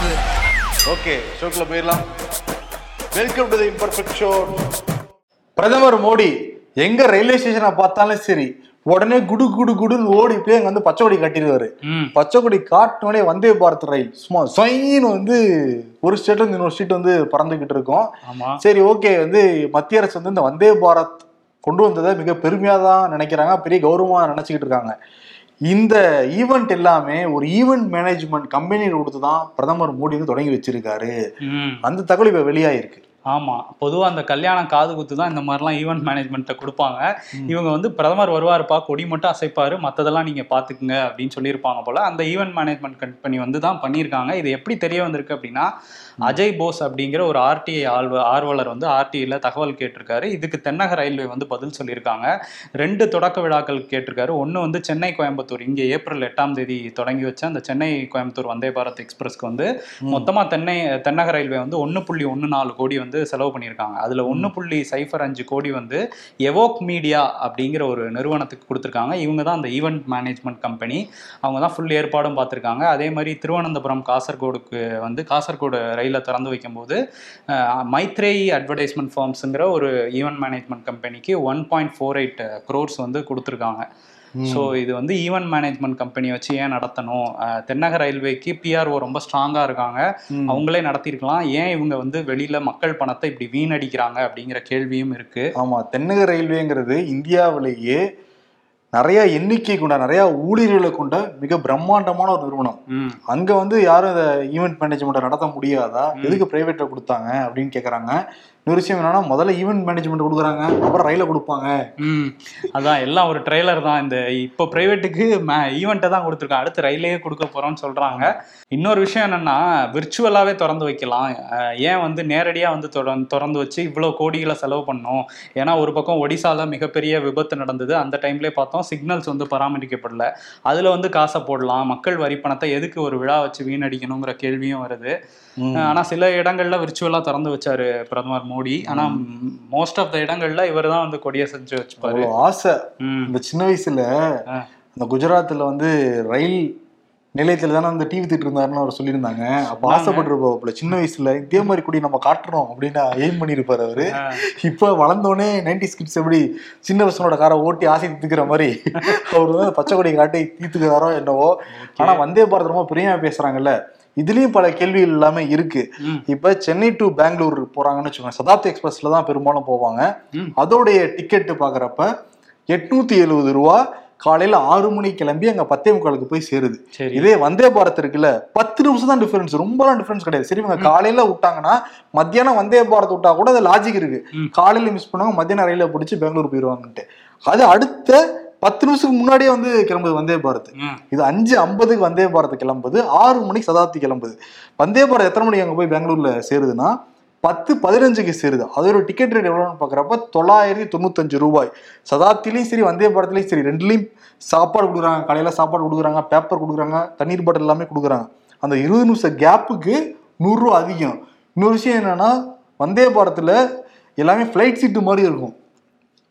மாறுது ஓகே ஷோக்குள்ள போயிடலாம். Welcome to the imperfect show பிரதமர் மோடி எங்க ரயில்வே ஸ்டேஷனை பார்த்தாலும் சரி உடனே குடு குடு குடுன்னு ஓடி போய் அங்க வந்து பச்சை கொடி கட்டிடுவாரு கொடி காட்டினோடனே வந்தே பாரத் ரயில். சும்மா சொயின்னு வந்து ஒரு ஸ்டேட்ல இருந்து இன்னொரு ஸ்டேட் வந்து பறந்துகிட்டு இருக்கோம். சரி ஓகே வந்து மத்திய அரசு வந்து இந்த வந்தே பாரத் கொண்டு வந்ததை மிக பெருமையா தான் நினைக்கிறாங்க பெரிய கௌரவமா நினைச்சுக்கிட்டு இருக்காங்க. இந்த ஈவெண்ட் எல்லாமே ஒரு ஈவெண்ட் மேனேஜ்மெண்ட் கம்பெனி கொடுத்து தான் பிரதமர் மோடி வந்து தொடங்கி வச்சிருக்காரு. அந்த தகவல் இப்ப வெளியாயிருக்கு. ஆமா. பொதுவா அந்த கல்யாணம் காது குத்து தான் இந்த மாதிரிலாம் ஈவெண்ட் மேனேஜ்மெண்ட்டை கொடுப்பாங்க. இவங்க வந்து பிரதமர் வருவாருப்பா கொடி மட்டும் அசைப்பாரு. மத்ததெல்லாம் நீங்க பாத்துக்குங்க அப்படின்னு சொல்லியிருப்பாங்க போல. அந்த ஈவெண்ட் மேனேஜ்மெண்ட் கம்பெனி வந்து தான் பண்ணியிருக்காங்க. இது எப்படி தெரிய வந்திருக்கு அப்படின்னா அஜய் போஸ் அப்படிங்கிற ஒரு ஆர்டிஐ ஆர்வ ஆர்வலர் வந்து ஆர்டிஐல தகவல் கேட்டிருக்காரு. இதுக்கு தென்னக ரயில்வே வந்து பதில் சொல்லியிருக்காங்க. ரெண்டு தொடக்க விழாக்கள் கேட்டிருக்காரு. ஒன்று வந்து சென்னை கோயம்புத்தூர். இங்கே ஏப்ரல் எட்டாம் தேதி தொடங்கி வச்ச அந்த சென்னை கோயம்புத்தூர் வந்தே பாரத் எக்ஸ்பிரஸ்க்கு வந்து மொத்தமா தென்னை தென்னக ரயில்வே வந்து ஒன்று புள்ளி ஒன்று நாலு கோடி வந்து செலவு பண்ணியிருக்காங்க. அதுல ஒன்று புள்ளி சைஃபர் அஞ்சு கோடி வந்து எவோக் மீடியா அப்படிங்கிற ஒரு நிறுவனத்துக்கு கொடுத்துருக்காங்க. இவங்க தான் அந்த ஈவெண்ட் மேனேஜ்மெண்ட் கம்பெனி. அவங்க தான் ஃபுல் ஏற்பாடும் பார்த்துருக்காங்க. அதே மாதிரி திருவனந்தபுரம் காசர்கோடுக்கு வந்து காசர்கோடு ரயிலை திறந்து வைக்கும்போது மைத்ரேயி அட்வர்டைஸ்மெண்ட் ஃபார்ம்ஸுங்கிற ஒரு ஈவெண்ட் மேனேஜ்மெண்ட் கம்பெனிக்கு one point four eight crores வந்து கொடுத்துருக்காங்க. ஸோ இது வந்து ஈவெண்ட் மேனேஜ்மெண்ட் கம்பெனி வச்சு ஏன் நடத்தணும்? தென்னக ரயில்வேக்கு பிஆர்ஓ ரொம்ப ஸ்ட்ராங்காக இருக்காங்க. அவங்களே நடத்தியிருக்கலாம் ஏன் இவங்க வந்து வெளியில மக்கள் பணத்தை இப்படி வீணடிக்கிறாங்க அப்படிங்கிற கேள்வியும் இருக்கு. ஆமா தென்னக ரயில்வேங்கிறது இந்தியாவிலேயே நிறைய எண்ணிக்கை கொண்ட நிறைய ஊழியர்களை கொண்ட மிக பிரம்மாண்டமான ஒரு நிறுவனம். அங்க வந்து யாரும் இந்த ஈவெண்ட் மேனேஜ்மெண்ட் நடத்த முடியாதா? எதுக்கு பிரைவேட்ல கொடுத்தாங்க அப்படின்னு கேக்குறாங்க. இன்னொரு விஷயம் என்னன்னா முதல்ல ஈவெண்ட் மேனேஜ்மெண்ட் கொடுக்குறாங்க அப்புறம் ரயில கொடுப்பாங்க. ம் அதான் எல்லாம் ஒரு ட்ரெய்லர் தான். இந்த இப்போ ப்ரைவேட்டுக்கு ஈவெண்ட்டை தான் கொடுத்துருக்கோம் அடுத்து ரயிலே கொடுக்க போறோம்னு சொல்றாங்க. இன்னொரு விஷயம் என்னன்னா விர்ச்சுவலாகவே திறந்து வைக்கலாம். ஏன் வந்து நேரடியாக வந்து திறந்து வச்சு இவ்வளோ கோடிகளை செலவு பண்ணோம்? ஏன்னா ஒரு பக்கம் ஒடிசால மிகப்பெரிய விபத்து நடந்தது. அந்த டைம்லேயே பார்த்தோம் சிக்னல்ஸ் வந்து பராமரிக்கப்படல. அதில் வந்து காசை போடலாம். மக்கள் வரி பணத்தை எதுக்கு ஒரு விழா வச்சு வீணடிக்கணுங்கிற கேள்வியும் வருது. ஆனா சில இடங்கள்ல விர்ச்சுவலா திறந்து வச்சாரு பிரதமர் மோடி. ஆனா மோஸ்ட் ஆஃப் த இடங்கள்ல இவர் தான் வந்து கொடியை செஞ்சு வச்சுப்பாரு. ஆசை. இந்த சின்ன வயசுல. அந்த குஜராத்ல வந்து ரயில் நிலையத்துல தானே அந்த டிவி திட்டு இருந்தாருன்னு அவர் சொல்லியிருந்தாங்க. அப்ப ஆசைப்பட்டிருப்பாப்புல சின்ன வயசுல இதே மாதிரி கூடி நம்ம காட்டுறோம் அப்படின்னு எய்ம் பண்ணியிருப்பாரு அவரு. இப்ப வளர்ந்தோடனே நைன்டி ஸ்கிட்ஸ் எப்படி சின்ன பசங்களோட காரை ஓட்டி ஆசை தீத்துக்கிற மாதிரி அவர் வந்து பச்சை கொடி காட்டி தீத்துக்கிறாரோ என்னவோ. ஆனா வந்தே பாரத் ரொம்ப பிரியமா பேசுறாங்கல்ல. இதுலயும் பல கேள்விகள் எல்லாமே இருக்கு. இப்ப சென்னை டு பெங்களூர் போறாங்கன்னு வச்சுக்கோங்க. சதாப்தி எக்ஸ்பிரஸ்ல தான் பெரும்பாலும் போவாங்க. அதோடைய டிக்கெட் பாக்குறப்ப எட்நூத்தி எழுபது ரூபா காலையில ஆறு மணிக்கு கிளம்பி அங்க பத்தே முக்காலுக்கு போய் சேருது. சரி. இதே வந்தே பாரத் இருக்குல்ல பத்து நிமிஷம் தான் டிஃபரன்ஸ் ரொம்பலாம் டிஃபரன்ஸ் கிடையாது. சரி இவங்க காலையில விட்டாங்கன்னா மத்தியானம் வந்தே பாரத் விட்டா கூட அது லாஜிக் இருக்கு. காலையில மிஸ் பண்ணுவாங்க மத்தியானம் ரயில பிடிச்சி பெங்களூர் போயிருவாங்கன்ட்டு. அது அடுத்த பத்து நிமிஷத்துக்கு முன்னாடியே வந்து கிளம்புது வந்தே பாரத். இது அஞ்சு ஐம்பதுக்கு வந்தே பாரத் கிளம்புது. ஆறு மணிக்கு சதாப்தி கிளம்புது. வந்தே பாரத் எத்தனை மணிக்கு அங்க போய் பெங்களூர்ல சேருதுன்னா பத்து பதினஞ்சுக்கு சேருது. அதோட டிக்கெட் ரேட் எவ்வளோன்னு பார்க்குறப்ப தொள்ளாயிரத்தி தொண்ணூத்தஞ்சு ரூபாய். சதாப்திலையும் சரி வந்தே பாரத்லையும் சரி ரெண்டுலையும் சாப்பாடு கொடுக்குறாங்க. காலையில சாப்பாடு கொடுக்குறாங்க பேப்பர் கொடுக்குறாங்க தண்ணீர் பாட்டில் எல்லாமே கொடுக்குறாங்க. அந்த இருபது நிமிஷம் கேப்புக்கு நூறுரூவா அதிகம். இன்னொரு விஷயம் என்னன்னா வந்தே பாரத்தில் எல்லாமே ஃப்ளைட் சீட்டு மாதிரி இருக்கும்.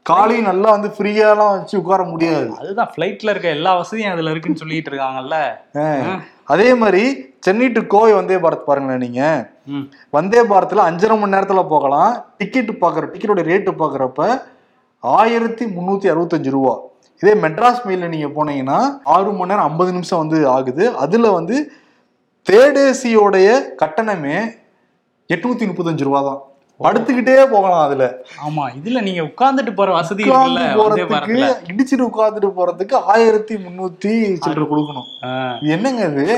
காலையும் நல்லா வந்து ஃப்ரீயாலாம் வச்சு உட்கார முடியாது. அதுதான் ஃப்ளைட்ல இருக்க எல்லா வசதியும் அதுல இருக்குன்னு சொல்லிட்டு இருக்காங்கல்ல. அதே மாதிரி சென்னை டு கோவை வந்தே பாரத் பாருங்களேன் நீங்க. வந்தே பாரத்ல அஞ்சரை மணி நேரத்துல போகலாம். டிக்கெட் பாக்குற டிக்கெட்டோட ரேட்டு பாக்குறப்ப ஆயிரத்தி முந்நூத்தி அறுபத்தஞ்சு ரூபா. இதே மெட்ராஸ் மெயில நீங்க போனீங்கன்னா ஆறு மணி நேரம் ஐம்பது நிமிஷம் வந்து ஆகுது. அதுல வந்து தேர்ட் ஏசியோடைய கட்டணமே எட்நூத்தி முப்பத்தஞ்சு ரூபா தான் படுத்துக்கிட்டே போகலாம் அதுல. ஆமா இதுல நீங்க உட்கார்ந்துட்டு போற வசதி போறதுக்கு இடிச்சிட்டு உட்கார்ந்துட்டு போறதுக்கு ஆயிரத்தி முன்னூத்தி சில்லற கொடுக்கணும். என்னங்க இது.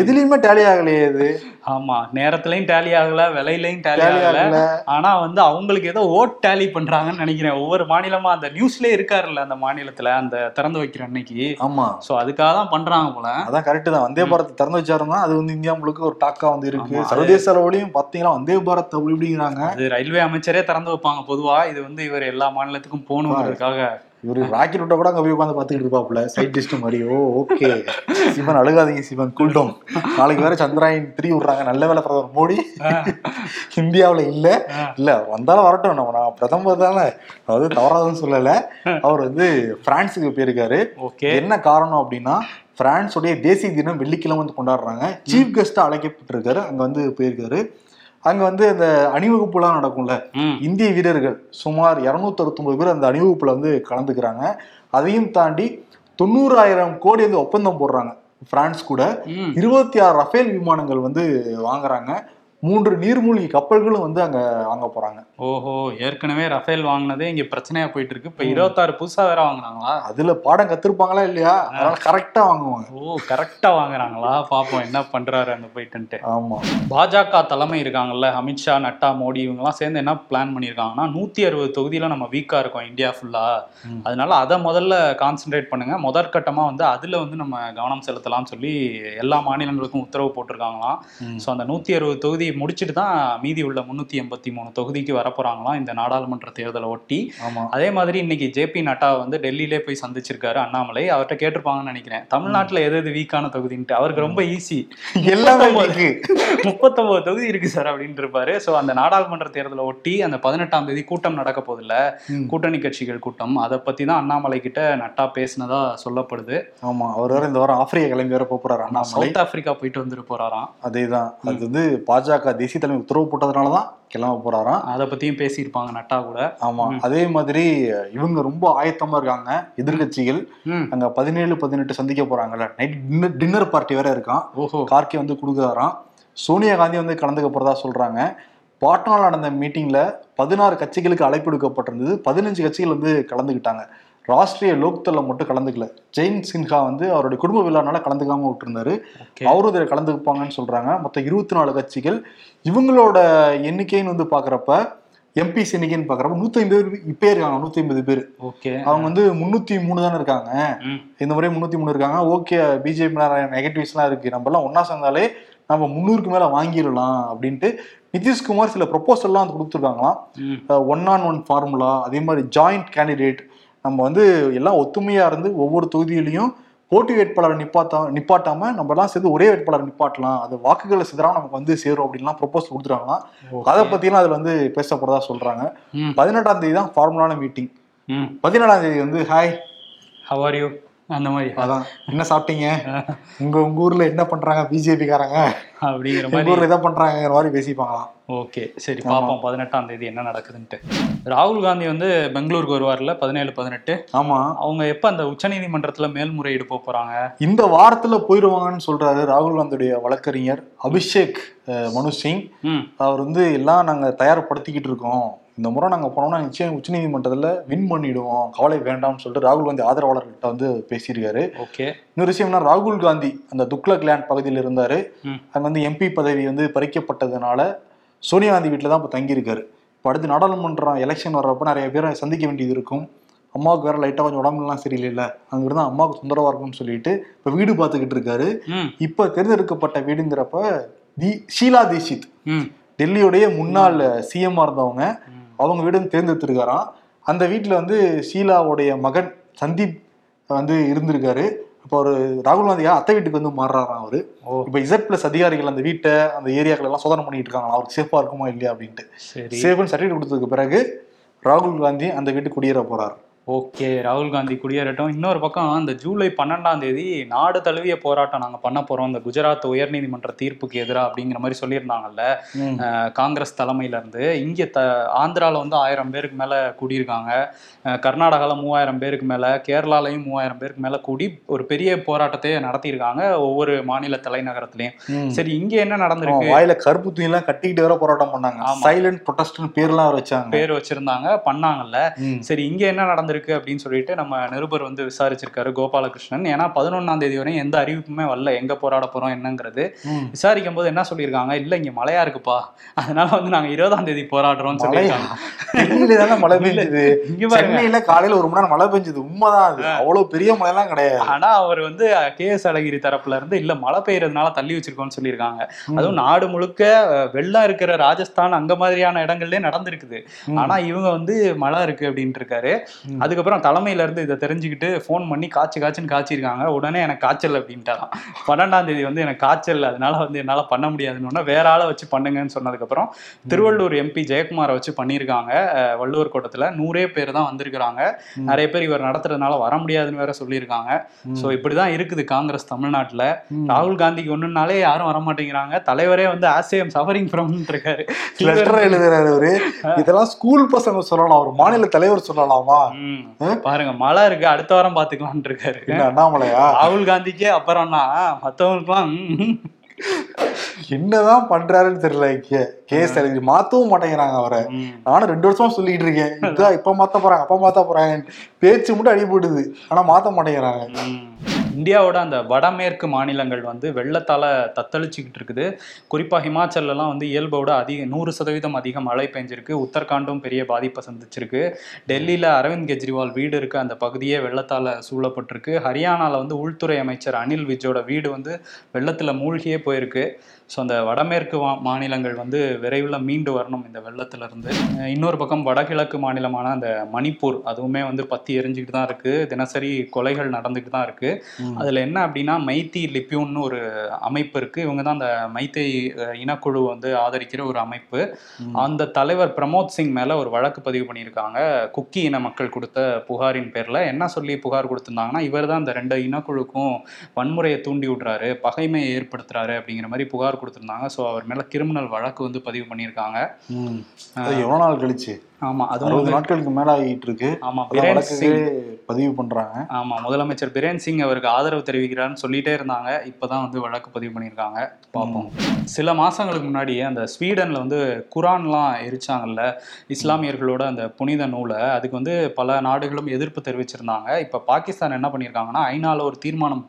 எதுலயுமே டேலி ஆகலையே இது. ஆமா நேரத்துலயும் டேலி ஆகல விலையிலயும் டேலி ஆகல. ஆனா வந்து அவங்களுக்கு ஏதோ ஓட் டேலி பண்றாங்கன்னு நினைக்கிறேன். ஒவ்வொரு மாநிலமா அந்த நியூஸ்லயே இருக்காருல்ல அந்த மாநிலத்துல அந்த திறந்து வைக்கிற அன்னைக்கு. ஆமா. சோ அதுக்காக தான் பண்றாங்க போல. அதான் கரெக்ட் தான். வந்தே பாரத் திறந்து வச்சாருன்னா அது வந்து இந்தியா முழுக்க ஒரு டாக்கா வந்து இருக்கு. சர்வதேச அளவுலயும் பாத்தீங்கன்னா வந்தே பாரத் அப்படி இப்படிங்கிறாங்க. அது ரயில்வே அமைச்சரே திறந்து வைப்பாங்க. பொதுவா இது வந்து இவர் எல்லா மாநிலத்துக்கும் போகணுங்கிறதுக்காக இவரு ராக்கெட் விட்ட கூட அங்க போய் உட்காந்து பாத்துக்கிட்டு இருப்பாப்ல சைட் டிஸ்ட் மாதிரி. ஓ ஓகே சிவன் அழுகாதீங்க சிவன். கூல்டோம் நாளைக்கு வேற சந்திராயன் த்ரீ விடுறாங்க. நல்ல வேலை பிரதமர் மோடி. இந்தியாவுல இல்ல. இல்ல வந்தாலும் வரட்டும். நம்ம நான் பிரதமர் தானே. அதாவது தவறாதுன்னு சொல்லல. அவர் வந்து பிரான்ஸுக்கு போயிருக்காரு. ஓகே. என்ன காரணம் அப்படின்னா பிரான்ஸுடைய தேசிய தினம் வெள்ளிக்கிழமை வந்து கொண்டாடுறாங்க. சீஃப் கெஸ்டா அழைக்கப்பட்டிருக்காரு. அங்க வந்து போயிருக்காரு. அங்க வந்து அந்த அணிவகுப்புலாம் நடக்கும்ல. இந்திய வீரர்கள் சுமார் இருநூத்தி அறுபத்தொன்பது பேர் அந்த அணிவகுப்புல வந்து கலந்துக்கிறாங்க. அதையும் தாண்டி தொண்ணூறாயிரம் கோடி வந்து ஒப்பந்தம் போடுறாங்க. பிரான்ஸ் கூட. இருபத்தி ஆறு ரஃபேல் விமானங்கள் வந்து வாங்குறாங்க. மூன்று நீர்மூழ்கி கப்பல்களும் வந்து அங்க வாங்க போறாங்க. ஓஹோ ஏற்கனவே ரஃபேல் வாங்கினதே இங்க பிரச்சனையா போயிட்டு இருக்கு இப்ப இருபத்தாறு புதுசா வேற வாங்குனாங்களா? அதுல பாடம் கத்திருப்பாங்களா இல்லையா? அதனால கரெக்டா வாங்குவாங்க. ஓ கரெக்டா வாங்குறாங்களா? பாப்போம் என்ன பண்றாரு அங்க போயிட்டுன்ட்டு. ஆமா. பாஜக தலைமை இருக்காங்கல்ல அமித்ஷா நட்டா மோடி இவங்கெல்லாம் சேர்ந்து என்ன பிளான் பண்ணியிருக்காங்கன்னா நூத்தி அறுபது தொகுதியில நம்ம வீக்கா இருக்கோம் இந்தியா ஃபுல்லா. அதனால அதை முதல்ல கான்சென்ட்ரேட் பண்ணுங்க. முதற்கட்டமா வந்து அதுல வந்து நம்ம கவனம் செலுத்தலாம்னு சொல்லி எல்லா மாநிலங்களுக்கும் உத்தரவு போட்டிருக்காங்களாம். ஸோ அந்த நூத்தி அறுபது தொகுதி முடிச்சுட்டு தான் மீதி உள்ள முன்னூத்தி எண்பத்தி மூணு தொகுதிக்கு வரப்போறாங்களாம் இந்த நாடாளுமன்ற தேர்தலை ஒட்டி. அதே மாதிரி இன்னைக்கு ஜேபி நட்டா வந்து டெல்லியிலே போய் சந்திச்சிருக்காரு அண்ணாமலை. அவர்கிட்ட கேட்டிருப்பாங்கன்னு நினைக்கிறேன். தமிழ்நாட்டுல எது எது வீக்கான தொகுதின்ட்டு. அவருக்கு ரொம்ப ஈஸி எல்லாமே இருக்கு முப்பத்தொன்பது தொகுதி இருக்கு சார் அப்படின்ட்டு இருப்பாரு. ஸோ அந்த நாடாளுமன்ற தேர்தலை ஒட்டி அந்த பதினெட்டாம் தேதி கூட்டம் நடக்க போதில்ல. கூட்டணி கட்சிகள் கூட்டம். அதை பத்தி தான் அண்ணாமலை கிட்ட நட்டா பேசினதா சொல்லப்படுது. ஆமா. அவர் வேற இந்த வாரம் ஆப்பிரிக்கா கிளம்பி வர போறாரு அண்ணாமலை. சவுத் ஆப்பிரிக்கா போயிட்டு வந்துட்டு போறாராம். அதேதான். அது வந்து பாஜக தேசிய தலைமை உத்தரவு போட்டதுனாலதான் கிளம்ப போறாராம். அதை பத்தியும் பேசியிருப்பாங்க நட்டா கூட. ஆமா அதே மாதிரி இவங்க ரொம்ப ஆயத்தமா இருக்காங்க எதிர்கட்சிகள். அங்க பதினேழு பதினெட்டு சந்திக்க போறாங்கல்ல நைட் டின்னர் டின்னர் பார்ட்டி வேற இருக்கான் ஓஹோ. கார்கே வந்து கொடுக்குறாராம் சோனியா காந்தி வந்து கலந்துக்க போறதா சொல்றாங்க. பாட்னால நடந்த மீட்டிங்ல பதினாறு கட்சிகளுக்கு அழைப்பு விடுக்கப்பட்டிருந்தது. பதினஞ்சு கட்சிகள் வந்து கலந்துக்கிட்டாங்க. ராஷ்டிரிய லோக்தல்ல மட்டும் கலந்துக்கல. ஜெயின் சின்ஹா வந்து அவருடைய குடும்ப விழானால கலந்துக்காம விட்டுருந்தாரு. அவரும் இதில் கலந்துப்பாங்கன்னு சொல்றாங்க. மொத்தம் இருபத்தி நாலு கட்சிகள். இவங்களோட எண்ணிக்கைன்னு வந்து பாக்குறப்ப எம்பிஸ் எண்ணிக்கைன்னு பாக்குறப்ப நூத்தி ஐம்பது பேர் இப்பே இருக்காங்க. நூத்தி ஐம்பது பேர். ஓகே. அவங்க வந்து முன்னூத்தி மூணு தானே இருக்காங்க. இந்த முறை முன்னூத்தி மூணு இருக்காங்க. ஓகே பிஜேபி நெகட்டிவ்ஸ்லாம் இருக்கு. நம்ம எல்லாம் ஒன்னா சேர்ந்தாலே நம்ம முந்நூறுக்கு மேல வாங்கிடலாம் அப்படின்ட்டு நிதிஷ்குமார் சில ப்ரொபோசல்லாம் வந்து கொடுத்துருக்காங்களாம். ஒன் ஆன் ஒன் ஃபார்முலா அதே மாதிரி ஜாயிண்ட் கேண்டிடேட் நம்ம வந்து எல்லாம் ஒத்துமையா இருந்து ஒவ்வொரு தொகுதியிலையும் போட்டி வேட்பாளரை நிப்பாத்தா நிப்பாட்டாம நம்ம எல்லாம் சேர்ந்து ஒரே வேட்பாளரை நிப்பாட்டலாம். அது வாக்குகளை சிதறாம நமக்கு வந்து சேரும் அப்படின்லாம் ப்ரொபோஸ் கொடுத்துருக்காங்களாம் அதை பத்திலாம் அதுல வந்து பேசப்படுறதா சொல்றாங்க. பதினெட்டாம் தேதி தான் ஃபார்முலான மீட்டிங் பதினேழாம் தேதி வந்து ஹாய் ஹவ் ஆர் யூ அந்த மாதிரி. அதான். என்ன சாப்பிட்டீங்க? உங்க உங்க ஊர்ல என்ன பண்றாங்க? பிஜேபி காரங்க. அப்படிங்கிற மாதிரி. ஊர்ல இதை பண்றாங்கிற மாதிரி பேசிப்பாங்களாம். ஓகே சரி பார்ப்போம் பதினெட்டாம் தேதி என்ன நடக்குதுன்ட்டு. ராகுல் காந்தி வந்து பெங்களூருக்கு வருவார்ல பதினேழு பதினெட்டு. ஆமா. அவங்க எப்ப அந்த உச்சநீதிமன்றத்துல மேல்முறையீடு போக போறாங்க? இந்த வாரத்துல போயிருவாங்கன்னு சொல்றாரு ராகுல் காந்தியுடைய வழக்கறிஞர் அபிஷேக் மனு சிங். அவர் வந்து எல்லாம் நாங்க தயார்படுத்திக்கிட்டு இருக்கோம். இந்த முறை நாங்க போனோம்னா நிச்சயம் உச்சநீதிமன்றத்துல வின் பண்ணிடுவோம். கவலை வேண்டாம்னு சொல்லிட்டு ராகுல் காந்தி ஆதரவாளர்கிட்ட வந்து பேசியிருக்காரு. ஓகே. இன்னொரு விஷயம் என்ன ராகுல் காந்தி அந்த துக்லக் லேண்ட் பகுதியில் இருந்தாரு. அங்க வந்து எம்பி பதவி வந்து பறிக்கப்பட்டதுனால சோனியா காந்தி வீட்டில் தான் இப்போ தங்கியிருக்காரு. இப்போ அடுத்து நாடாளுமன்றம் எலெக்ஷன் வர்றப்ப நிறைய பேரை சந்திக்க வேண்டியது இருக்கும். அம்மாவுக்கு வேற லைட்டாக கொஞ்சம் உடம்புலாம் சரியில்லைல்ல அங்க இருந்தா அம்மாவுக்கு தொந்தரவா இருக்கும்னு சொல்லிட்டு இப்போ வீடு பார்த்துக்கிட்டு இருக்காரு. இப்போ தேர்ந்தெடுக்கப்பட்ட வீடுங்கிறப்ப தி ஷீலா தீஷித். டெல்லியுடைய முன்னாள் சிஎம்மா இருந்தவங்க. அவங்க வீடும் தேர்ந்தெடுத்திருக்காராம். அந்த வீட்டில் வந்து ஷீலாவுடைய மகன் சந்தீப் வந்து இருந்திருக்காரு. இப்போ ஒரு ராகுல் காந்தியா அத்தை வீட்டுக்கு வந்து மாறுறாராம் அவரு. இப்போ இசட் பிளஸ் அதிகாரிகள் அந்த வீட்டை அந்த ஏரியாக்கள் எல்லாம் சோதனை பண்ணிட்டு இருக்காங்க அவருக்கு சேஃபா இருக்குமா இல்லையா அப்படின்ட்டு. சேஃப்னு சர்டிஃபிகேட் கொடுத்ததுக்கு பிறகு ராகுல் காந்தி அந்த வீட்டுக்கு குடியேற போறாரு. ஓகே ராகுல் காந்தி குடியேறட்டும். இன்னொரு பக்கம் இந்த ஜூலை பன்னெண்டாம் தேதி நாடு தழுவிய போராட்டம் நாங்க பண்ண போறோம். இந்த குஜராத் உயர்நீதிமன்ற தீர்ப்புக்கு எதிரா அப்படிங்கிற மாதிரி சொல்லியிருந்தாங்கல்ல. காங்கிரஸ் தலைமையில இருந்து இங்க த ஆந்திரால வந்து ஆயிரம் பேருக்கு மேல கூடியிருக்காங்க. அஹ் கர்நாடகால மூவாயிரம் பேருக்கு மேல கேரளாலையும் மூவாயிரம் பேருக்கு மேல கூடி ஒரு பெரிய போராட்டத்தை நடத்தியிருக்காங்க ஒவ்வொரு மாநில தலைநகரத்திலையும். சரி இங்க என்ன நடந்திருக்கு? வாயில கருப்பு துணி எல்லாம் கட்டிக்கிட்டு வேற போராட்டம் பண்ணாங்க. சைலண்ட் ப்ரொடெஸ்ட்னு பேர்லாம் வச்சாங்க. பேர் வச்சிருந்தாங்க பண்ணாங்கல்ல. சரி இங்க என்ன நடந்திருக்கு? அப்படின்னு சொல்லிட்டு நம்ம நிருபர் வந்து விசாரிச்சிருக்காரு கோபாலகிருஷ்ணன். ஏன்னா பதினொன்னாம் தேதி வரையும் எந்த அறிவிப்புமே வரல. எங்க போராட போறோம் என்னங்கிறது. விசாரிக்கும் போது என்ன சொல்லியிருக்காங்க? இல்ல இங்க மழையா இருக்குப்பா. அதனால வந்து நாங்க இருபதாம் தேதி போராடுறோம்னு சொல்லியிருக்காங்க. மழை பெஞ்சது? இங்க சென்னையில காலையில ஒரு மணி நேரம் மழை பெஞ்சது. உண்மைதான் அது. அவ்வளவு பெரிய மழைலாம் கிடையாது. ஆனா அவர் வந்து கே எஸ் அழகிரி தரப்புல இருந்து இல்ல மழை பெய்யறதுனால தள்ளி வச்சிருக்கோம்னு சொல்லியிருக்காங்க. அதுவும் நாடு முழுக்க வெள்ளம் இருக்கிற ராஜஸ்தான் அங்க மாதிரியான இடங்கள்லயே நடந்திருக்குது. ஆனா இவங்க வந்து மழை இருக்கு அப்படின்ட்டு இருக்காரு. அதுக்கப்புறம் தலைமையில இருந்து இதை தெரிஞ்சுக்கிட்டு ஃபோன் பண்ணி காய்ச்சி காய்ச்சின்னு காய்ச்சிருக்காங்க. உடனே எனக்கு காய்ச்சல் அப்படின்ட்டாராம். பன்னெண்டாம் தேதி வந்து எனக்கு காய்ச்சல். அதனால வந்து என்னால பண்ண முடியாதுன்னு வேற ஆளை வச்சு பண்ணுங்கன்னு சொன்னதுக்கப்புறம் திருவள்ளூர் எம்பி ஜெயக்குமாரை வச்சு பண்ணியிருக்காங்க. வள்ளுவர் கோட்டத்துல நூறே பேர் தான் வந்திருக்கிறாங்க. நிறைய பேர் இவர் நடத்துறதுனால வர முடியாதுன்னு வேற சொல்லியிருக்காங்க. ஸோ இப்படிதான் இருக்குது காங்கிரஸ் தமிழ்நாட்டுல. ராகுல் காந்திக்கு ஒண்ணுனாலே யாரும் வர மாட்டேங்கிறாங்க. தலைவரே வந்து ஆசியம் சஃபரிங் ஃப்ரம் இருக்காரு. லெட்டர் எழுதுறாரு அவரு. இதெல்லாம் ஸ்கூல் பசங்க சொல்லலாம். ஒரு மாநில தலைவர் சொல்லலாமா. பாருங்க மழை இருக்கு அடுத்த வாரம் பாத்துக்கலாம்னு இருக்காரு. அண்ணாமலையா? ராகுல் காந்திக்கே அப்புறம்னா மத்தவங்களுக்குலாம் என்னதான் பண்றாருன்னு தெரியல கே கே ஸ்டாலின். மாத்தவும் மாட்டேங்கிறாங்க அவரை. நானும் ரெண்டு வருஷமா சொல்லிட்டு இருக்கேன். இதான் இப்ப மாத்த போறாங்க அப்ப மாத்த போறாங்க பேச்சு மட்டும் அடிபடுது ஆனா மாத்த மாட்டேங்கிறாங்க. இந்தியாவோட அந்த வடமேற்கு மாநிலங்கள் வந்து வெள்ளத்தால் தத்தளிச்சுக்கிட்டு இருக்குது. குறிப்பாக ஹிமாச்சல்லாம் வந்து இயல்போட அதிக நூறு சதவீதம் அதிக மழை பெஞ்சிருக்கு. உத்தரகாண்டும் பெரிய பாதிப்பை சந்திச்சிருக்கு. டெல்லியில் அரவிந்த் கெஜ்ரிவால் வீடு இருக்கு அந்த பகுதியே வெள்ளத்தால் சூழப்பட்டிருக்கு. ஹரியானாவில் வந்து உள்துறை அமைச்சர் அனில் விஜோட வீடு வந்து வெள்ளத்தில் மூழ்கியே போயிருக்கு. ஸோ அந்த வடமேற்கு மாநிலங்கள் வந்து விரைவில் மீண்டு வரணும் இந்த வெள்ளத்திலிருந்து. இன்னொரு பக்கம் வடகிழக்கு மாநிலமான அந்த மணிப்பூர் அதுவுமே வந்து பத்தி எரிஞ்சுக்கிட்டு தான் இருக்குது தினசரி கொலைகள் நடந்துக்கிட்டு தான் இருக்குது அதுல என்ன அப்படின்னா மைத்தி லிப்யூன்னு ஒரு அமைப்பு இருக்கு. இவங்க தான் அந்த மைத்தை இனக்குழு வந்து ஆதரிக்கிற ஒரு அமைப்பு. அந்த தலைவர் பிரமோத் சிங் மேல ஒரு வழக்கு பதிவு பண்ணியிருக்காங்க. குக்கி இன மக்கள் கொடுத்த புகாரின் பேர்ல. என்ன சொல்லி புகார் கொடுத்திருந்தாங்கன்னா இவர் தான் அந்த ரெண்டு இனக்குழுக்கும் வன்முறையை தூண்டி விடுறாரு பகைமையை ஏற்படுத்துறாரு அப்படிங்கிற மாதிரி புகார் கொடுத்திருந்தாங்க. ஸோ அவர் மேல கிரிமினல் வழக்கு வந்து பதிவு பண்ணியிருக்காங்க. ம். அது எவ்வளவு நாள் கழிச்சு? ஆமா அதுவும் அறுபது நாட்களுக்கு மேல ஆகிட்டு இருக்கு. ஆமா பிரேன் சிங். பதிவு பண்றாங்க. ஆமா முதலமைச்சர் பிரேன் சிங் அவருக்கு ஆதரவு தெரிவிக்கிறான்னு சொல்லிட்டே இருந்தாங்க. இப்போதான் வந்து வழக்கு பதிவு பண்ணியிருக்காங்க. பார்ப்போம். சில மாசங்களுக்கு முன்னாடியே அந்த ஸ்வீடன்ல வந்து குரான்லாம் எரிச்சாங்கல்ல இஸ்லாமியர்களோட அந்த புனித நூலை அதுக்கு வந்து பல நாடுகளும் எதிர்ப்பு தெரிவிச்சிருந்தாங்க. இப்போ பாகிஸ்தான் என்ன பண்ணியிருக்காங்கன்னா ஐநாவில் ஒரு தீர்மானம்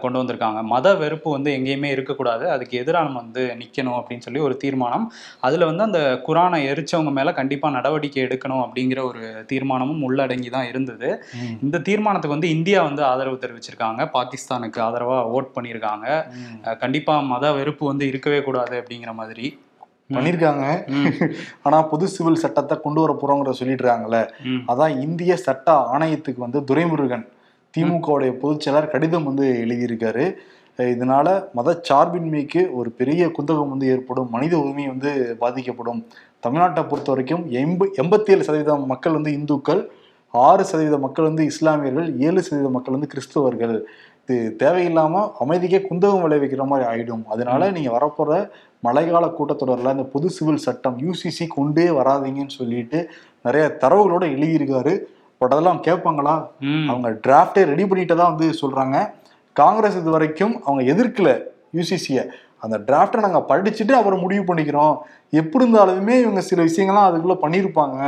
கொண்டு வந்திருக்காங்க. மத வெறுப்பு வந்து எங்கேயுமே இருக்கக்கூடாது. அதுக்கு எதிராக நம்ம வந்து நிக்கணும் அப்படின்னு சொல்லி ஒரு தீர்மானம். அதுல வந்து அந்த குரானை எரிச்சவங்க மேல கண்டிப்பா நடவடிக்கை எடுக்கணும் அப்படிங்கிற ஒரு தீர்மானமும் உள்ளடங்கி தான் இருந்தது. இந்த தீர்மானத்துக்கு வந்து இந்தியா வந்து ஆதரவு தெரிவிச்சிருக்காங்க. பாகிஸ்தானுக்கு ஆதரவா ஓட் பண்ணியிருக்காங்க ம். அஹ் கண்டிப்பா மத வெறுப்பு வந்து இருக்கவே கூடாது அப்படிங்கிற மாதிரி. பண்ணிருக்காங்க. ம், ஆனா புது சிவில் சட்டத்தை கொண்டு வர இருக்காங்கல்ல. ம், அதான் இந்திய சட்ட ஆணையத்துக்கு வந்து துரைமுருகன் திமுகவுடைய பொதுச் செயலர் கடிதம் வந்து எழுதியிருக்காரு. இதனால மதச்சார்பின்மைக்கு ஒரு பெரிய குந்தகம் வந்து ஏற்படும் மனித உரிமை வந்து பாதிக்கப்படும். தமிழ்நாட்டை பொறுத்த வரைக்கும் எண்ப எண்பத்தி ஏழு சதவீதம் மக்கள் வந்து இந்துக்கள் ஆறு சதவீத மக்கள் வந்து இஸ்லாமியர்கள் ஏழு சதவீத மக்கள் வந்து கிறிஸ்தவர்கள். இது தேவையில்லாம அமைதிக்கே குந்தகம் விளைவிக்கிற மாதிரி ஆயிடும். அதனால நீங்க வரப்போற மழைக்கால கூட்டத்தொடரில் இந்த பொது சிவில் சட்டம் யூசிசி கொண்டே வராதீங்கன்னு சொல்லிட்டு நிறைய தரவுகளோட எழுதியிருக்காரு. பட் அதெல்லாம் கேட்பாங்களா அவங்க டிராஃப்டே ரெடி பண்ணிட்டு தான் வந்து சொல்றாங்க. காங்கிரஸ் இது வரைக்கும் அவங்க எதிர்க்கல யூசிசியை அந்த டிராஃப்டை நாங்க படிச்சுட்டு அப்புறம் முடிவு பண்ணிக்கிறோம். எப்படி இருந்தாலுமே இவங்க சில விஷயங்கள்லாம் அதுக்குள்ள பண்ணியிருப்பாங்க.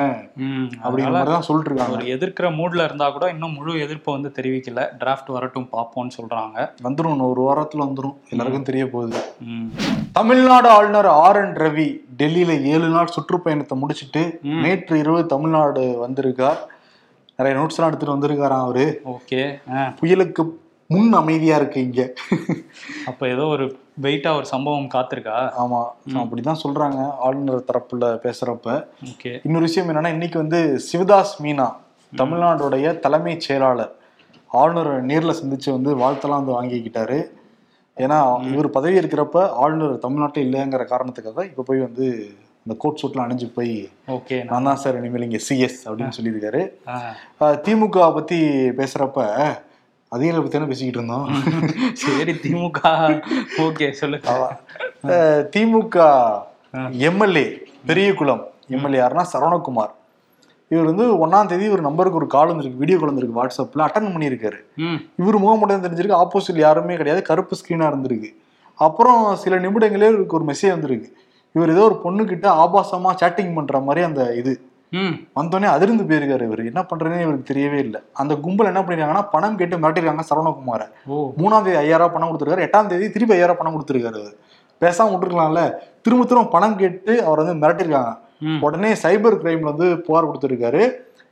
அப்படிங்கிற மாதிரி தான் சொல்லிட்டு இருக்காங்க எதிர்க்கிற மூட்ல இருந்தா கூட இன்னும் முழு எதிர்ப்பை வந்து தெரிவிக்கல. டிராஃப்ட் வரட்டும் பார்ப்போம்னு சொல்றாங்க. வந்துரும். இன்னும் ஒரு வாரத்துல வந்துரும். எல்லாருக்கும் தெரிய போகுது. தமிழ்நாடு ஆளுநர் ஆர் என் ரவி டெல்லியில ஏழு நாள் சுற்றுப்பயணத்தை முடிச்சிட்டு. நேற்று இரவு தமிழ்நாடு வந்திருக்கார். நிறைய நோட்ஸ் எல்லாம் எடுத்துட்டு வந்திருக்காராம் அவரு. ஓகே. புயலுக்கு முன் அமைதியா இருக்கு இங்க. அப்ப ஏதோ ஒரு வெயிட்டா ஒரு சம்பவம் காத்திருக்கா? ஆமா. அப்படிதான் சொல்றாங்க ஆளுநர் தரப்புல பேசுறப்ப. ஓகே. இன்னொரு விஷயம் என்னன்னா இன்னைக்கு வந்து சிவதாஸ் மீனா தமிழ்நாடுடைய தலைமைச் செயலாளர் ஆளுநர் நேர்ல சந்திச்சு வந்து வாழ்த்தெல்லாம் வந்து வாங்கிக்கிட்டாரு. ஏன்னா இவர் பதவி இருக்கிறப்ப ஆளுநர் தமிழ்நாட்டில் இல்லைங்கிற காரணத்துக்காக இப்ப போய் வந்து இந்த கோட் சூட்லாம் அணிஞ்சு போய் ஓகே நான் தான் சார் இனிமேல் இங்க சிஎஸ் அப்படின்னு சொல்லியிருக்காரு. திமுக பத்தி பேசுறப்ப அதிகாரிகளை பத்தி தானே பேசிக்கிட்டு இருந்தோம். சரி திமுக. ஓகே சொல்லு. Ah DMK MLA Periyakulam MLA யாருன்னா சரவணகுமார். இவர் வந்து ஒன்னாம் தேதி ஒரு நம்பருக்கு ஒரு கால் வந்திருக்கு வீடியோ கால் வந்திருக்கு வாட்ஸ்அப்ல அட்டன் பண்ணியிருக்காரு. இவர் முகம் மட்டும் தெரிஞ்சிருக்கு ஆப்போசிட்ல யாருமே கிடையாது கருப்பு ஸ்கிரீனா இருந்திருக்கு. அப்புறம் சில நிமிடங்களே இவருக்கு ஒரு மெசேஜ் வந்திருக்கு. இவர் ஏதோ ஒரு பொண்ணுகிட்ட ஆபாசமா சேட்டிங் பண்ற மாதிரி அந்த இது. வந்தோடனே அதிர்ந்து போயிருக்காரு இவர். என்ன பண்றதுன்னு இவருக்கு தெரியவே இல்லை. அந்த கும்பல் என்ன பண்ணிருக்காங்கன்னா பணம் கேட்டு மிரட்டிருக்காங்க சரவணகுமாரை. மூணாம் தேதி ஐயாயிரம் பணம் கொடுத்துருக்காரு. எட்டாம் தேதி திருப்பி ஐயாயிரம் பணம் கொடுத்துருக்காரு அவர் பேசாம விட்டுருக்கலாம்ல. திரும்ப திரும்ப பணம் கேட்டு அவர் வந்து மிரட்டிருக்காங்க. உடனே சைபர் கிரைம்ல வந்து புகார் கொடுத்துருக்காரு.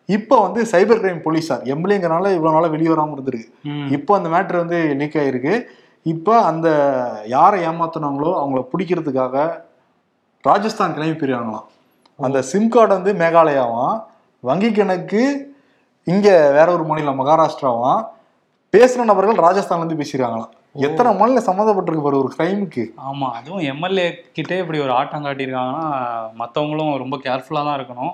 இப்போ வந்து சைபர் கிரைம் போலீஸார். எம்எல்ஏங்கிறனால இவ்வளவு நாளா வெளியே வராம இருந்திருக்கு. இப்போ அந்த மேட்ரு வந்து லீக் ஆயிருக்கு. இப்போ அந்த யாரை ஏமாத்துனாங்களோ அவங்கள பிடிக்கிறதுக்காக ராஜஸ்தான் கிளம்பி போயிருக்காங்களாம். அந்த சிம் கார்டு வந்து மேகாலயாவாம். வங்கி கணக்கு இங்க வேற ஒரு மாநிலம் மகாராஷ்டிராவா பேசுன நபர்கள் ராஜஸ்தான்ல இருந்து பேசியிருக்காங்களாம் எத்தனை மாநிலம் சம்மந்தப்பட்டிருக்கு பாரு ஒரு கிரைமுக்கு? ஆமா அதுவும் எம்எல்ஏ கிட்டே இப்படி ஒரு ஆட்டம் காட்டியிருக்காங்கன்னா மத்தவங்களும் ரொம்ப கேர்ஃபுல்லா தான் இருக்கணும்.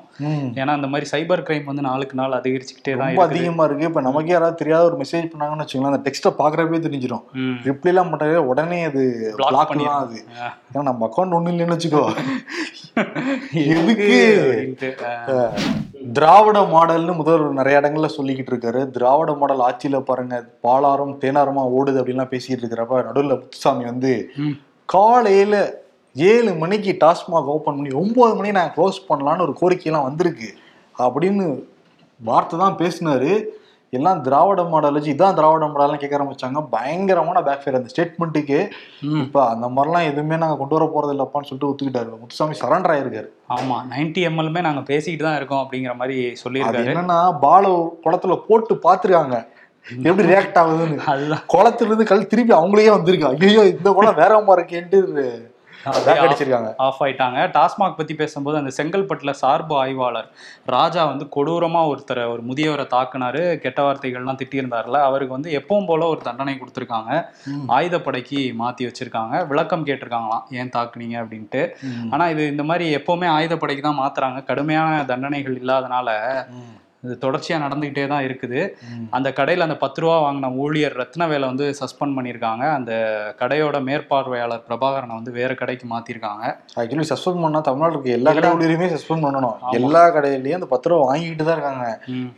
ஏன்னா இந்த மாதிரி சைபர் கிரைம் வந்து நாளுக்கு நாள் அதிகரிச்சுக்கிட்டே தான் ரொம்ப அதிகமா இருக்கு. இப்ப நமக்கே யாராவது தெரியாத ஒரு மெசேஜ் பண்ணாங்கன்னு வச்சுக்கலாம் அந்த டெக்ஸ்ட்டை பாக்குறப்பே தெரிஞ்சிடும். ரிப்ளை எல்லாம் பண்ணவே உடனே அது பிளாக். தான் அது ஏன்னா நம்ம அக்கௌண்ட் ஒண்ணு இல்லைன்னு வச்சுக்கோ. எதுக்கு. திராவிட மாடல்னு முதல்வர் நிறைய இடங்கள்ல சொல்லிக்கிட்டு இருக்காரு. திராவிட மாடல் ஆட்சியில பாருங்க பாலாரம் தேனாரமா ஓடுது அப்படின்லாம் பேசிட்டு இருக்கிறப்ப நடுவில் முத்துசாமி வந்து. காலையில ஏழு மணிக்கு டாஸ்மாக் ஓபன் பண்ணி ஒன்பது மணி நான் க்ளோஸ் பண்ணலான்னு ஒரு கோரிக்கையெல்லாம் வந்திருக்கு. அப்படின்னு வார்த்தை தான் பேசினாரு. எல்லாம் திராவிட மாடல் வச்சு இதான் திராவிட மாடல்லாம் கேட்க ஆரம்பிச்சாங்க. பயங்கரமான பேக் ஃபேர் அந்த ஸ்டேட்மெண்ட்டுக்கு. இப்ப அந்த மாதிரிலாம் எதுவுமே நாங்க கொண்டு வர போறது இல்லப்பான்னு சொல்லிட்டு ஒத்துக்கிட்டாரு. முத்துசாமி சரண்டர் ஆயிருக்காரு. ஆமா நைன்டி எம்எல்மே நாங்க பேசிக்கிட்டு தான் இருக்கோம் அப்படிங்கிற மாதிரி சொல்லியிருக்காரு. என்னன்னா பால குளத்துல போட்டு பாத்துருக்காங்க. எப்படி ரியாக்ட் ஆகுதுன்னு. அதுதான். குளத்துல இருந்து கல் திருப்பி அவங்களையே வந்திருக்கு. ஐயோ இந்த குளம் வேற மாதிரி இருக்கேன்ட்டு பேக் அடிச்சிருக்காங்க. ஆஃப் ஆயிட்டாங்க. டாஸ்மாக் பத்தி பேசும்போது அந்த செங்கல்பட்டுல சார்பு ஆய்வாளர் ராஜா வந்து கொடூரமா ஒருத்தரை ஒரு முதியவரை தாக்குனாரு. கெட்ட வார்த்தைகள்லாம் திட்டியிருந்தாருல. அவருக்கு வந்து எப்பவும் போல ஒரு தண்டனை கொடுத்துருக்காங்க. ஆயுதப்படைக்கு மாத்தி வச்சிருக்காங்க. விளக்கம் கேட்டிருக்காங்களாம். ஏன் தாக்குனீங்க? அப்படின்ட்டு. ஆனா இது இந்த மாதிரி எப்பவுமே ஆயுதப்படைக்கு தான் மாத்துறாங்க. கடுமையான தண்டனைகள் இல்லாதனால. இது தொடர்ச்சியா நடந்துகிட்டே தான் இருக்குது. அந்த கடையில் அந்த பத்து ரூபா வாங்கின ஊழியர் ரத்னவேலை வந்து சஸ்பெண்ட் பண்ணியிருக்காங்க. அந்த கடையோட மேற்பார்வையாளர் பிரபாகரனை வந்து வேற கடைக்கு மாத்திருக்காங்க. ஆக்சுவலி சஸ்பெண்ட் பண்ணா தமிழ்நாடு இருக்க எல்லா கடை ஊழியரையுமே சஸ்பெண்ட் பண்ணணும். எல்லா கடையிலயும் அந்த பத்து ரூபா வாங்கிட்டு தான் இருக்காங்க.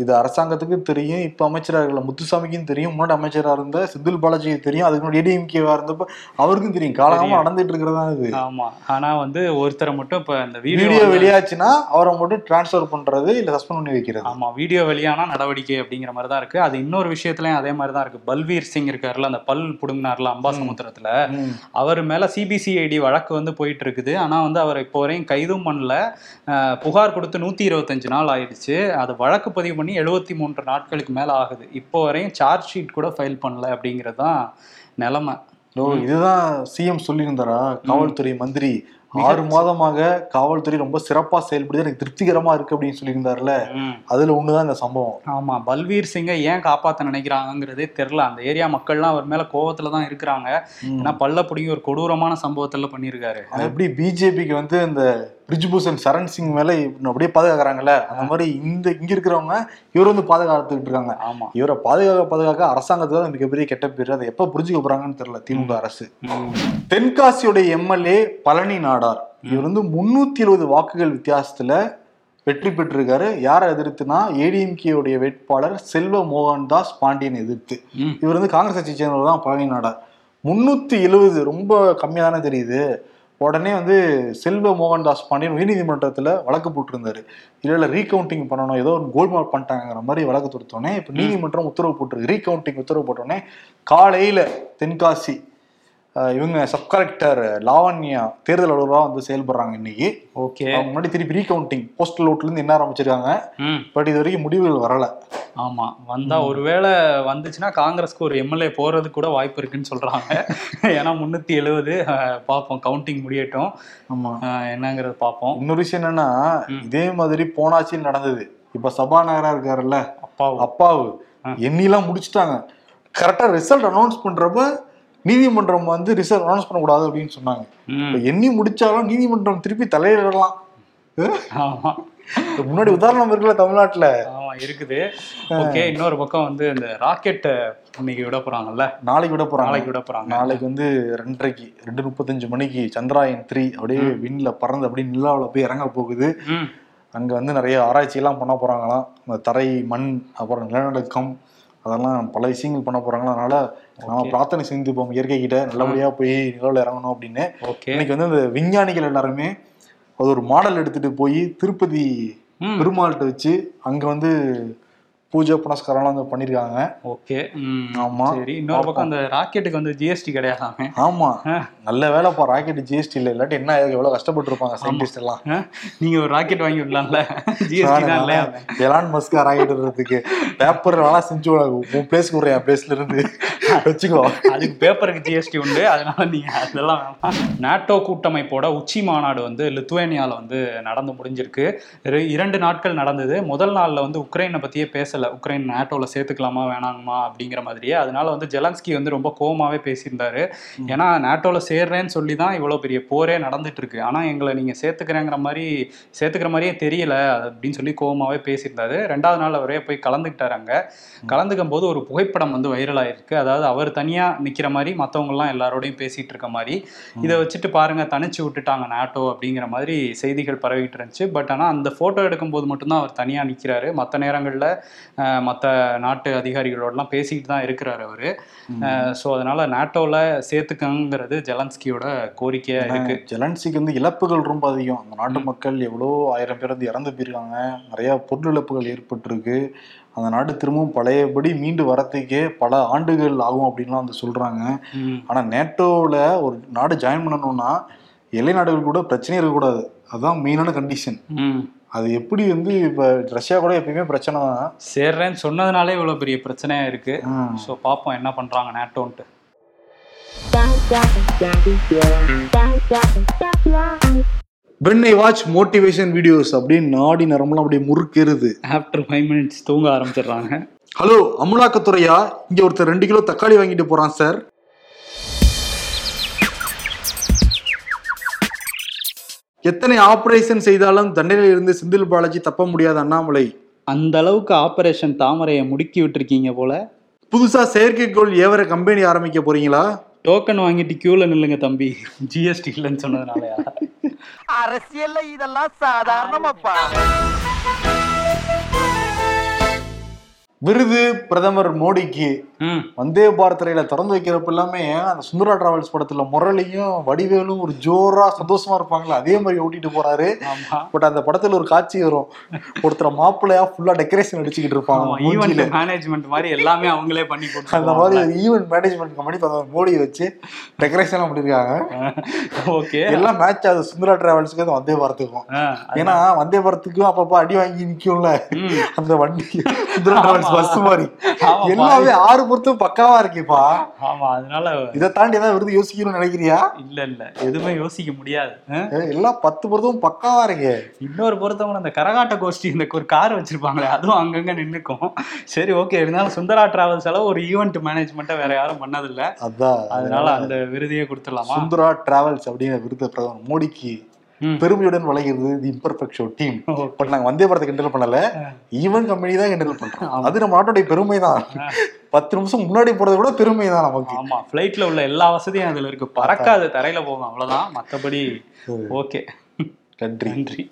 இது அரசாங்கத்துக்கு தெரியும் இப்ப அமைச்சரா இருக்கல முத்துசாமிக்கும் தெரியும் முன்னாடி அமைச்சரா இருந்த செந்தில் பாலாஜிக்கு தெரியும் அதுக்கு முன்னாடி ஏடிஎம்கேவா இருந்தப்ப அவருக்கும் தெரியும். காலகாலமா தெரியும். நடந்துட்டு இருக்கிறதா இது. ஆமா. ஆனா வந்து ஒருத்தரை மட்டும் இப்ப இந்த வீடியோ வெளியாச்சுன்னா அவரை மட்டும் டிரான்ஸ்ஃபர் பண்றது இல்ல சஸ்பெண்ட் பண்ணி வைக்கிறது. ஆமா. வீடியோ வெளியானா நடவடிக்கை அப்படிங்கிற மாதிரி தான் இருக்கு. அது இன்னொரு விஷயத்துலயும் அதே மாதிரி தான் இருக்கு. பல்வீர் சிங் இருக்காருல அந்த பல் புடுங்கினார்ல அம்பாசமுத்திரத்துல ம். அவர் மேல சிபிசிஐடி வழக்கு வந்து போயிட்டு இருக்குது ஆனா வந்து அவர் இப்போ வரையும் கைதும் பண்ணல. புகார் கொடுத்து நூத்தி இருபத்தஞ்சு நாள் ஆயிடுச்சு. அது வழக்கு பதிவு பண்ணி எழுபத்தி மூன்று நாட்களுக்கு மேல ஆகுது. இப்போ வரையும் சார்ஜ் ஷீட் கூட ஃபைல் பண்ணல அப்படிங்கிறது தான் நிலைமை இதுதான் சிஎம் சொல்லியிருந்தாரா? காவல்துறை மந்திரி ஆறு மாதமாக காவல்துறை ரொம்ப சிறப்பா செயல்படுது. எனக்கு திருப்திகரமா இருக்கு அப்படின்னு சொல்லியிருந்தாருல. அதுல ஒண்ணுதான் இந்த சம்பவம். ஆமா பல்வீர் சிங்கை ஏன் காப்பாத்த நினைக்கிறாங்கிறதே தெரியல. அந்த ஏரியா மக்கள்லாம் அவர் மேல கோவத்துல தான் இருக்கிறாங்க. ஏன்னா பல்ல பிடிங்கி ஒரு கொடூரமான சம்பவத்துல பண்ணியிருக்காரு. எப்படி பிஜேபிக்கு வந்து இந்த பிரிஜ்பூஷன் சரண் சிங் மேல அப்படியே பாதுகாக்கிறாங்கல்ல? அந்த மாதிரி இந்த இங்க இருக்கிறவங்க இவர் வந்து பாதுகாத்துக்கிட்டு இருக்காங்க. ஆமா. இவரை பாதுகாக்க பாதுகாக்க அரசாங்கத்துக்கு தான் மிகப்பெரிய கெட்ட பேர். அதை எப்ப புரிஞ்சுக்க போறாங்கன்னு தெரியல திமுக அரசு. தென்காசியுடைய எம்எல்ஏ பழனி நாடார். இவர் வந்து முன்னூத்தி எழுபது வாக்குகள் வித்தியாசத்துல வெற்றி பெற்றிருக்காரு. யாரை எதிர்த்துனா ஏடிஎம்கே உடைய வேட்பாளர் செல்வ மோகன்தாஸ் பாண்டியன் எதிர்த்து. இவர் வந்து காங்கிரஸ் கட்சியை சேர்ந்தவர் தான் பழனி நாடார். முன்னூத்தி எழுபது ரொம்ப கம்மியா தானே தெரியுது. உடனே வந்து செல்வ மோகன்தாஸ் பாண்டியன் உயர்நீதிமன்றத்துல வழக்கு போட்டிருந்தாரு. இல்ல இல்ல ரீகவுண்டிங் பண்ணணும் ஏதோ ஒரு கோல்மால் பண்ணிட்டாங்கிற மாதிரி வழக்கு தொடுத்தோடனே இப்ப நீதிமன்றம் உத்தரவு போட்டிருக்கு. ரீகவுண்டிங் உத்தரவு போட்டோடனே காலையில தென்காசி இவங்க சப் கலெக்டர் லாவண்யா தேர்தல் அலுவலராக வந்து செயல்படுறாங்க இன்னைக்கு. ஓகே. அவங்க முன்னாடி திருப்பி ரீகவுண்டிங் போஸ்டல் ஓட்டுல இருந்து என்ன ஆரம்பிச்சிருக்காங்க. பட் இது வரைக்கும் முடிவுகள் வரல. ஆமா. வந்தா ஒருவேளை வந்துச்சுன்னா காங்கிரஸ்க்கு ஒரு எம்எல்ஏ போறது கூட வாய்ப்பு இருக்குன்னு சொல்றாங்க. ஏன்னா முன்னூத்தி எழுபது பார்ப்போம் கவுண்டிங் முடியட்டும். ஆமா. என்னங்கிறது பார்ப்போம் இன்னொரு விஷயம் என்னன்னா. இதே மாதிரி போனாச்சின்னு நடந்தது. இப்ப சபாநாயகரா இருக்காருல்ல. அப்பாவு. ஆ. எண்ணிலாம் முடிச்சிட்டாங்க. கரெக்டா ரிசல்ட் அனௌன்ஸ் பண்றப்ப நீதிமன்றம் வந்து ரிசல்ட் அனௌன்ஸ் பண்ணக்கூடாது அப்படின்னு சொன்னாங்க. எண்ணி முடிச்சாலும் நீதிமன்றம் திருப்பி தலையிடலாம் முன்னாடி உதாரணம் இருக்குல்ல தமிழ்நாட்டுல. ஆமா இருக்குது. ஓகே இன்னொரு பக்கம் வந்து இந்த ராக்கெட் இன்னைக்கு விட போறாங்கல்ல? நாளைக்கு விட போறாங்க. நாளைக்கு விட போறாங்க. நாளைக்கு வந்து ரெண்டரைக்கு ரெண்டு முப்பத்தஞ்சு மணிக்கு சந்திராயன் த்ரீ அப்படியே விண்ல பறந்து அப்படியே நிலாவுல போய் இறங்க போகுது. அங்க வந்து நிறைய ஆராய்ச்சி எல்லாம் பண்ண போறாங்களாம். இந்த தரை மண் அப்புறம் நிலநடுக்கம் அதெல்லாம் பல விஷயங்கள் பண்ண போறாங்களாம். அதனால நாம பிரார்த்தனை செஞ்சுப்போம். இயற்கை கிட்ட நல்லபடியா போய் நிலவுல இறங்கணும் அப்படின்னு. இன்னைக்கு வந்து இந்த விஞ்ஞானிகள் எல்லாருமே அது ஒரு மாடல் எடுத்துட்டு போய் திருப்பதி பெருமாள்கிட்ட வச்சு அங்க வந்து பூஜை புனஸ்காரம்லாம் வந்து பண்ணிருக்காங்க. ஓகே ஆமா. சரி. இன்னொரு பக்கம் அந்த ராக்கெட்டுக்கு வந்து ஜிஎஸ்டி கிடையாதாமே. ஆமா. நல்ல வேலைப்பா ராக்கெட் ஜிஎஸ்டி இல்ல இல்லாட்டி என்ன எவ்வளவு கஷ்டப்பட்டு இருப்பாங்க சயின்டிஸ்ட் எல்லாம்? நீங்க ஒரு ராக்கெட் வாங்கி விடலாம்ல? ஜிஎஸ்டி தான் இல்லையா? எலான் மஸ்கா ராக்கெட் விடுறதுக்கு. பேப்பர் வேணா செஞ்சு. உன் பிளேஸ்க்கு விடுறேன் பிளேஸ்ல இருந்து. வச்சுக்கோ. அதுக்கு பேப்பருக்கு ஜிஎஸ்டி உண்டு. அதனால நீங்க அதெல்லாம் வேணாம். நாட்டோ கூட்டமைப்போட உச்சி மாநாடு வந்து லித்துவேனியால வந்து நடந்து முடிஞ்சிருக்கு. இரு- இரண்டு நாட்கள் நடந்தது. முதல் நாள்ல வந்து உக்ரைனை பத்தியே பேசல. உக்ரைன் நாட்டோல சேர்த்துக்கலாமா வேணாமா அப்படிங்கிற மாதிரியே. அதனால வந்து ஜெலன்ஸ்கி வந்து ரொம்ப கோவமாவே பேசியிருந்தாரு. ஏன்னா நாட்டோல சேர்றேன்னு சொல்லி தான் இவ்வளவு பெரிய போரே நடந்துட்டு இருக்கு ஆனா எங்களை நீங்க சேர்த்துக்கிறேங்கிற மாதிரி சேர்த்துக்கிற மாதிரியே தெரியல அப்படின்னு சொல்லி கோவமாவே பேசியிருந்தாரு. ரெண்டாவது நாள் அவரே போய் கலந்துக்கிட்டாரு அங்க. கலந்துக்கும் போது ஒரு புகைப்படம் வந்து வைரல் ஆயிருக்கு. அதாவது அவர் தனியா நிக்கிற மாதிரி மத்தவங்க எல்லாம் எல்லாரோடையும் பேசிட்டு இருக்க மாதிரி இதை வச்சுட்டு பாருங்க தனிச்சு விட்டுட்டாங்க நாட்டோ அப்படிங்கிற மாதிரி செய்திகள் பரவிட்டு இருந்துச்சு. பட் ஆனா அந்த போட்டோ எடுக்கும்போது மட்டும்தான் அவர் தனியா நிக்கிறாரு. மற்ற நேரங்கள்ல மத்த நாட்டு அதிகாரிகளோடலாம் பேசிட்டு தான் இருக்கிறாரு அவரு. ஸோ அதனால நாட்டோல சேர்த்துக்கங்கிறது ஜெலன்ஸ்கியோட கோரிக்கையா இருக்கு. ஜெலன்சிக்கு வந்து இழப்புகள் ரொம்ப அதிகம். அந்த நாட்டு மக்கள் எவ்வளோ ஆயிரம் பேர் வந்து இறந்து போயிருக்காங்க. நிறைய பொருள் இழப்புகள் ஏற்பட்டிருக்கு. அந்த நாடு திரும்பவும் பழையபடி மீண்டு வரத்துக்கே பல ஆண்டுகள் ஆகும் அப்படின்லாம் வந்து சொல்றாங்க. ம். ஆனா நேட்டோவில் ஒரு நாடு ஜாயின் பண்ணணும்னா எல்லை நாடுகள் கூட பிரச்சனை இருக்கக்கூடாது. அதுதான் மெயினான கண்டிஷன் அது எப்படி வந்து இப்போ ரஷ்யா கூட எப்பயுமே பிரச்சனை தான். சேர்றேன்னு சொன்னதுனாலே இவ்வளவு பெரிய பிரச்சனையா இருக்கு. ம். ஸோ பார்ப்போம் என்ன பண்றாங்க நாட்டோன்ட்டு. I வாட்ச் மோட்டிவேஷன் வீடியோஸ் அப்படின்னு நாடி நரம்பெல்லாம் அப்படியே முறுக்கேறுது ஆஃப்டர் ஃபைவ் மினிட்ஸ் தூங்க ஆரம்பிச்சிடுறாங்க. ஹலோ அமலாக்கத்துறையா? இங்க ஒருத்தர் ரெண்டு கிலோ தக்காளி வாங்கிட்டு போறான் சார். எத்தனை ஆபரேஷன் செய்தாலும் தண்டனையில் இருந்து செந்தில் பாலாஜி தப்ப முடியாத அண்ணாமலை. அந்த அளவுக்கு ஆபரேஷன் தாமரையை முடுக்கி விட்டுருக்கீங்க போல. புதுசா செயற்கைக்கோள் ஏவர கம்பெனி ஆரம்பிக்க போறீங்களா? டோக்கன் வாங்கிட்டு கியூல நில்லுங்க தம்பி. ஜிஎஸ்டி இல்லைன்னு சொன்னதுனாலயா? அரசியல்ல இதெல்லாம் சாதாரணமாப்பா. விருது பிரதமர் மோடிக்கு. வந்தே பாரத் ரயில திறந்து வைக்கிறப்ப எல்லாமே அந்த சுந்தரா டிராவல்ஸ் படத்துல முரளியும் வடிவேலும் ஒரு ஜோரா சந்தோஷமா இருப்பாங்களா அதே மாதிரி ஓட்டிட்டு போறாரு. பட் அந்த படத்துல ஒரு காட்சி வரும். ஒருத்தர் மாப்பிள்ளையா ஃபுல்லா டெக்கரேஷன் அடிச்சுக்கிட்டு இருப்பாங்க. ஈவெண்ட் மேனேஜ்மெண்ட் மாதிரி எல்லாமே அவங்களே பண்ணி அந்த மாதிரி ஒரு ஈவென்ட் மேனேஜ்மெண்ட் கம்பெனி பிரதமர் மோடி வச்சு டெக்கரேஷன் பண்ணிருக்காங்க. ஓகே. எல்லாம் மேட்ச் ஆகுது சுந்தரா டிராவல்ஸ்க்கு அந்த வந்தே பாரத்துக்கும். ஏன்னா வந்தே பாரத்துக்கும் அப்பப்ப அடி வாங்கி நிக்கும்ல. அந்த வண்டி சுந்தரா டிராவல்ஸ் பஸ் மாதிரி. எல்லாமே ஆறு பொறுத்தும் பக்காவா இருக்கேப்பா. ஆமா அதனால இதை தாண்டி ஏதாவது விருது யோசிக்கணும்னு நினைக்கிறியா? இல்ல இல்ல. எதுவுமே யோசிக்க முடியாது. எல்லாம் பத்து பொறுத்தும் பக்காவா இருக்கே. இன்னொரு பொறுத்தவங்க அந்த கரகாட்ட கோஷ்டி இந்த ஒரு கார் வச்சிருப்பாங்களே அதுவும் அங்கங்க நின்னுக்கும். சரி ஓகே. இருந்தாலும் சுந்தரா டிராவல்ஸ் எல்லாம் ஒரு ஈவெண்ட் மேனேஜ்மெண்ட்டை வேற யாரும் பண்ணதில்ல. அதான். அதனால அந்த விருதையே கொடுத்துடலாமா? சுந்தரா டிராவல்ஸ் அப்படிங்கிற விருது பிரதமர் மோடிக்கு. பெருமையுடன் வழங்குறது the imperfect show team but நாங்க வந்தே பாரத்தை கிண்டல் பண்ணல. ஈவன் கம்பெனி தான் கிண்டல் பண்றோம் அது நம்ம நாட்டுடைய பெருமை தான் பத்து நிமிஷம் முன்னாடி போறது கூட பெருமை தான் நமக்கு. ஆமா ஃபிளைட்ல உள்ள எல்லா வசதியும் அதுல இருக்கு. பறக்காது தரையில போகும் அவ்வளவுதான். மத்தபடி ஓகே நன்றி. நன்றி.